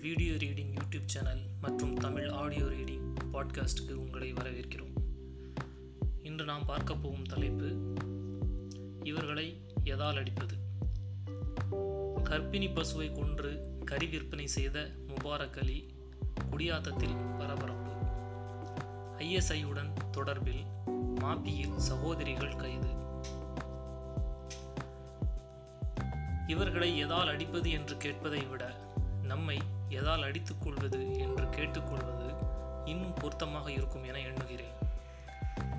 Video reading YouTube channel மற்றும் Tamil audio reading பாட்காஸ்ட்டுக்கு உங்களை வரவேற்கிறோம். இன்று நாம் பார்க்க போகும் தலைப்பு இவர்களை எதால் அடிப்பது? கர்ப்பிணி பசுவை கொன்று கறி விற்பனை செய்த முபாரக் அலி குடியாத்தத்தில் பரபரப்பு. ஐஎஸ்ஐயுடன் தொடர்பில் மாப்பியில் சகோதரிகள் கைது. இவர்களை எதால் அடிப்பது என்று கேட்பதை விட நம்மை எதால் அடித்துக் கொள்வது என்று கேட்டுக்கொள்வது இன்னும் பொருத்தமாக இருக்கும் என எண்ணுகிறேன்.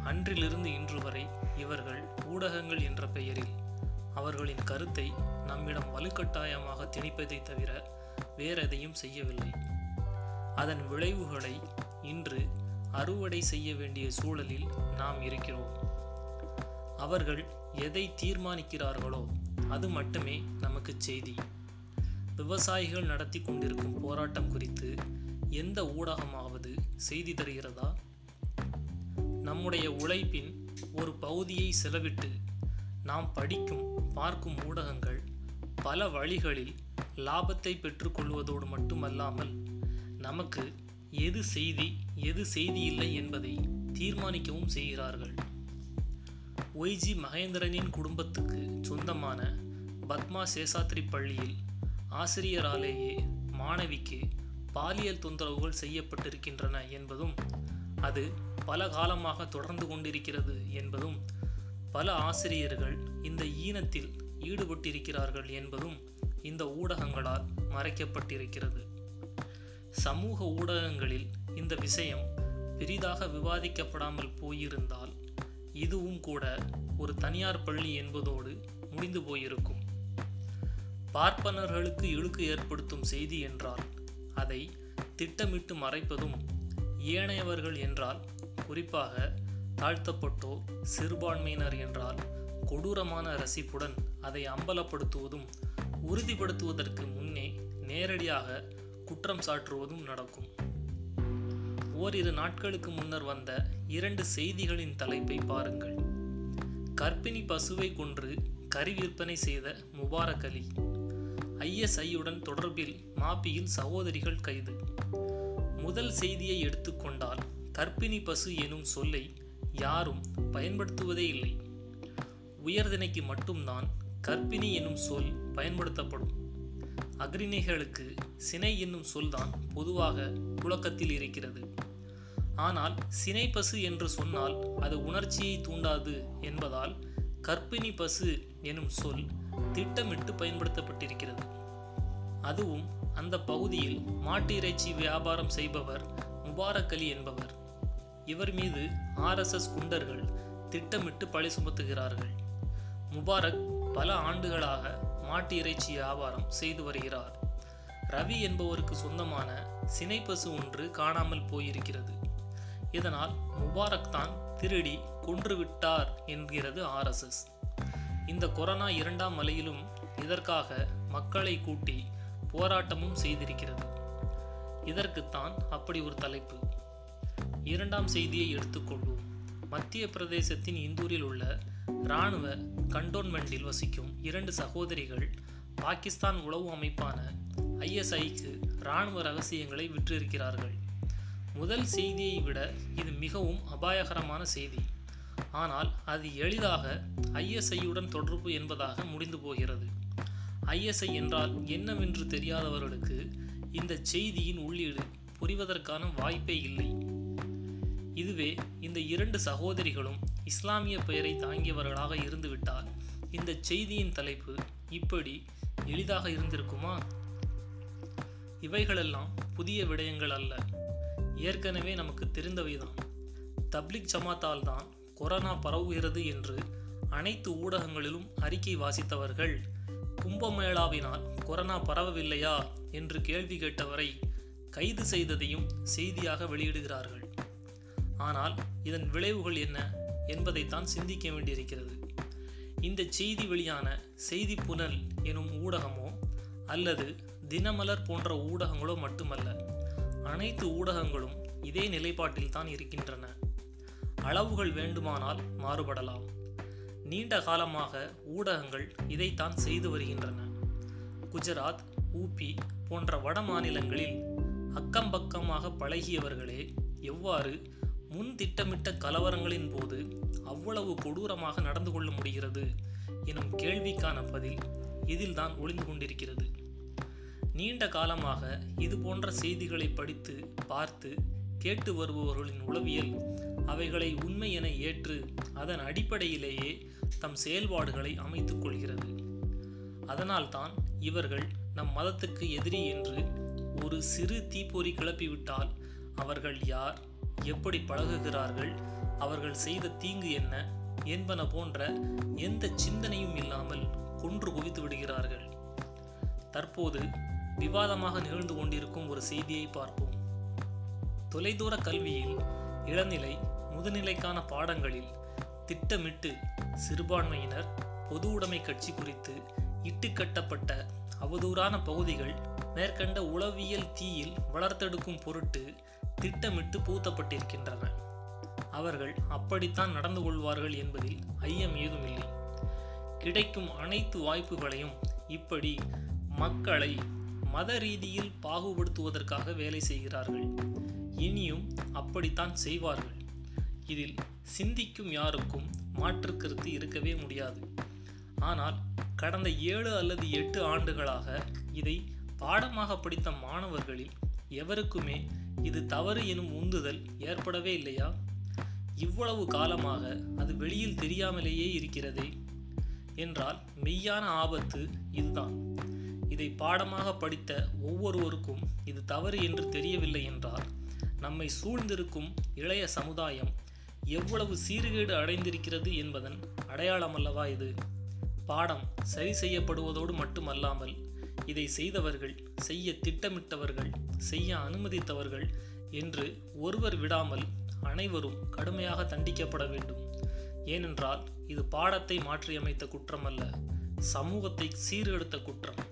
அன்றிலிருந்து இன்று வரை இவர்கள் ஊடகங்கள் என்ற பெயரில் அவர்களின் கருத்தை நம்மிடம் வலுக்கட்டாயமாக திணிப்பதை தவிர வேறெதையும் செய்யவில்லை. அதன் விளைவுகளை இன்று அறுவடை செய்ய வேண்டிய சூழலில் நாம் இருக்கிறோம். அவர்கள் எதை தீர்மானிக்கிறார்களோ அது மட்டுமே நமக்கு செய்தி. விவசாயிகள் நடத்தி கொண்டிருக்கும் போராட்டம் குறித்து எந்த ஊடகமாவது செய்தி தருகிறதா? நம்முடைய உழைப்பின் ஒரு பகுதியை செலவிட்டு நாம் படிக்கும் பார்க்கும் ஊடகங்கள் பல வழிகளில் லாபத்தை பெற்றுக்கொள்வதோடு மட்டுமல்லாமல் நமக்கு எது செய்தி எது செய்தி இல்லை என்பதை தீர்மானிக்கவும் செய்கிறார்கள். ஒய்ஜி மகேந்திரனின் குடும்பத்துக்கு சொந்தமான பத்மா சேசாத்ரி பள்ளியில் ஆசிரியராலேயே மாணவிக்கு பாலியல் தொந்தரவுகள் செய்யப்பட்டிருக்கின்றன என்பதும் அது பல காலமாக தொடர்ந்து கொண்டிருக்கிறது என்பதும் பல ஆசிரியர்கள் இந்த ஈனத்தில் ஈடுபட்டிருக்கிறார்கள் என்பதும் இந்த ஊடகங்களால் மறைக்கப்பட்டிருக்கிறது. சமூக ஊடகங்களில் இந்த விஷயம் பெரிதாக விவாதிக்கப்படாமல் போயிருந்தால் இதுவும் கூட ஒரு தனியார் பள்ளி என்பதோடு முடிந்து போயிருக்கும். பார்ப்பனர்களுக்கு இழுக்கு ஏற்படுத்தும் செய்தி என்றால் அதை திட்டமிட்டு மறைப்பதும் ஏனையவர்கள் என்றால் குறிப்பாக தாழ்த்தப்பட்டோர் சிறுபான்மையினர் என்றால் கொடூரமான ரசிப்புடன் அதை அம்பலப்படுத்துவதும் உறுதிப்படுத்துவதற்கு முன்னே நேரடியாக குற்றம் சாற்றுவதும் நடக்கும். ஓரிரு நாட்களுக்கு முன்னர் வந்த இரண்டு செய்திகளின் தலைப்பை பாருங்கள். கர்ப்பிணி பசுவை கொன்று கறி விற்பனை செய்த முபாரக் அலி ஐஎஸ்ஐயுடன் தொடர்பில் மாப்பியின் சகோதரிகள் கைது. முதல் செய்தியை எடுத்துக்கொண்டால் கர்ப்பிணி பசு எனும் சொல்லை யாரும் பயன்படுத்துவதே இல்லை. உயர்தினைக்கு மட்டும்தான் கர்ப்பிணி எனும் சொல் பயன்படுத்தப்படும். அக்ரிணிகளுக்கு சினை என்னும் சொல்தான் பொதுவாக புழக்கத்தில் இருக்கிறது. ஆனால் சினை பசு என்று சொன்னால் அது உணர்ச்சியை தூண்டாது என்பதால் கர்ப்பிணி பசு எனும் சொல் திட்டமிட்டு பயன்படுத்தப்பட்டிருக்கிறது. அதுவும் அந்த பகுதியில் மாட்டு இறைச்சி வியாபாரம் செய்பவர் முபாரக் அலி என்பவர். இவர் மீது ஆர்எஸ்எஸ் குண்டர்கள் திட்டமிட்டு பழி சுமத்துகிறார்கள். முபாரக் பல ஆண்டுகளாக மாட்டு இறைச்சி வியாபாரம் செய்து வருகிறார். ரவி என்பவருக்கு சொந்தமான சினைப்பசு ஒன்று காணாமல் போயிருக்கிறது. இதனால் முபாரக் தான் திருடி கொன்றுவிட்டார் என்கிறது ஆர்எஸ்எஸ் இந்த கொரோனா இரண்டாம் அலையிலும் இதற்காக மக்களை கூட்டி போராட்டமும் செய்திருக்கிறது. இதற்குத்தான் அப்படி ஒரு தலைப்பு. இரண்டாம் செய்தியை எடுத்துக்கொள்வோம். மத்திய பிரதேசத்தின் இந்தூரில் உள்ள இராணுவ கண்டோன்மெண்டில் வசிக்கும் இரண்டு சகோதரிகள் பாகிஸ்தான் உளவு அமைப்பான ஐஎஸ்ஐக்கு இராணுவ ரகசியங்களை விற்றிருக்கிறார்கள். முதல் செய்தியை விட இது மிகவும் அபாயகரமான செய்தி. ஆனால் அது எளிதாக ஐஎஸ்ஐயுடன் தொடர்பு என்பதாக முடிந்து போகிறது. ஐஎஸ்ஐ என்றால் என்னவென்று தெரியாதவர்களுக்கு இந்த செய்தியின் உள்ளீடு புரிவதற்கான வாய்ப்பே இல்லை. இதுவே இந்த இரண்டு சகோதரிகளும் இஸ்லாமிய பெயரை தாங்கியவர்களாக இருந்துவிட்டால் இந்த செய்தியின் தலைப்பு இப்படி எளிதாக இருந்திருக்குமா? இவைகளெல்லாம் புதிய விடயங்கள் அல்ல. ஏற்கனவே நமக்கு தெரிந்தவைதான். தப்லிக் ஜமாத்தால் தான் கொரோனா பரவுகிறது என்று அனைத்து ஊடகங்களிலும் அறிக்கை வாசித்தவர்கள் கும்பமேளாவினால் கொரோனா பரவவில்லையா என்று கேள்வி கேட்டவரை கைது செய்ததையும் செய்தியாக வெளியிடுகிறார்கள். ஆனால் இதன் விளைவுகள் என்ன என்பதைத்தான் சிந்திக்க வேண்டியிருக்கிறது. இந்த செய்தி வெளியான செய்தி புனல் எனும் ஊடகமோ அல்லது தினமலர் போன்ற ஊடகங்களோ மட்டுமல்ல அனைத்து ஊடகங்களும் இதே நிலைப்பாட்டில்தான் இருக்கின்றன. அளவுகள் வேண்டுமானால் மாறுபடலாம். நீண்ட காலமாக ஊடகங்கள் இதைத்தான் செய்து வருகின்றன. குஜராத் ஊபி போன்ற வட மாநிலங்களில் அக்கம்பக்கமாக பழகியவர்களே எவ்வாறு முன் திட்டமிட்ட கலவரங்களின் போது அவ்வளவு கொடூரமாக நடந்து கொள்ள முடிகிறது எனும் கேள்விக்கான பதில் இதில்தான் ஒளிந்து கொண்டிருக்கிறது. நீண்ட காலமாக இது போன்ற செய்திகளை படித்து பார்த்து கேட்டு வருபவர்களின் உளவியல் அவைகளை உண்மை என ஏற்று அதன் அடிப்படையிலேயே தம் செயல்பாடுகளை அமைத்துக் கொள்கிறது. அதனால்தான் இவர்கள் நம் மதத்துக்கு எதிரி என்று ஒரு சிறு தீப்பொறி கிளப்பிவிட்டால் அவர்கள் யார் எப்படி பழகுகிறார்கள் அவர்கள் செய்த தீங்கு என்ன என்பன போன்ற எந்த சிந்தனையும் இல்லாமல் கொன்று குவித்து விடுகிறார்கள். தற்போது விவாதமாக நிகழ்ந்து கொண்டிருக்கும் ஒரு செய்தியை பார்ப்போம். தொலைதூர கல்வியில் இளநிலை முதுநிலைக்கான பாடங்களில் திட்டமிட்டு சிறுபான்மையினர் பொது உடைமை கட்சி குறித்து இட்டுக்கட்டப்பட்ட அவதூறான பகுதிகள் மேற்கண்ட உளவியல் தீயில் வளர்த்தெடுக்கும் பொருட்டு திட்டமிட்டு பூத்தப்பட்டிருக்கின்றன அவர்கள் அப்படித்தான் நடந்து கொள்வார்கள் என்பதில் ஐயம் ஏதுமில்லை. கிடைக்கும் அனைத்து வாய்ப்புகளையும் இப்படி மக்களை மத ரீதியில் பாகுபடுத்துவதற்காக வேலை செய்கிறார்கள். இனியும் அப்படித்தான் செய்வார்கள். இதில் சிந்திக்கும் யாருக்கும் மாற்று கருத்து இருக்கவே முடியாது. ஆனால் கடந்த ஏழு அல்லது எட்டு ஆண்டுகளாக இதை பாடமாக படித்த மாணவர்களில் எவருக்குமே இது தவறு எனும் உந்துதல் ஏற்படவே இல்லையா? இவ்வளவு காலமாக அது வெளியில் தெரியாமலேயே இருக்கிறதே? என்றால் மெய்யான ஆபத்து இதுதான். இதை பாடமாக படித்த ஒவ்வொருவருக்கும் இது தவறு என்று தெரியவில்லை என்றால் நம்மை சூழ்ந்திருக்கும் இளைய சமுதாயம் எவ்வளவு சீர்கேடு அடைந்திருக்கிறது என்பதன் அடையாளம் அல்லவா இது? பாடம் சரி செய்யப்படுவதோடு மட்டுமல்லாமல் இதை செய்தவர்கள் செய்ய திட்டமிட்டவர்கள் செய்ய அனுமதித்தவர்கள் என்று ஒருவர் விடாமல் அனைவரும் கடுமையாக தண்டிக்கப்பட வேண்டும். ஏனென்றால் இது பாடத்தை மாற்றியமைத்த குற்றம் அல்ல சமூகத்தை சீர்கெடுத்த குற்றம்.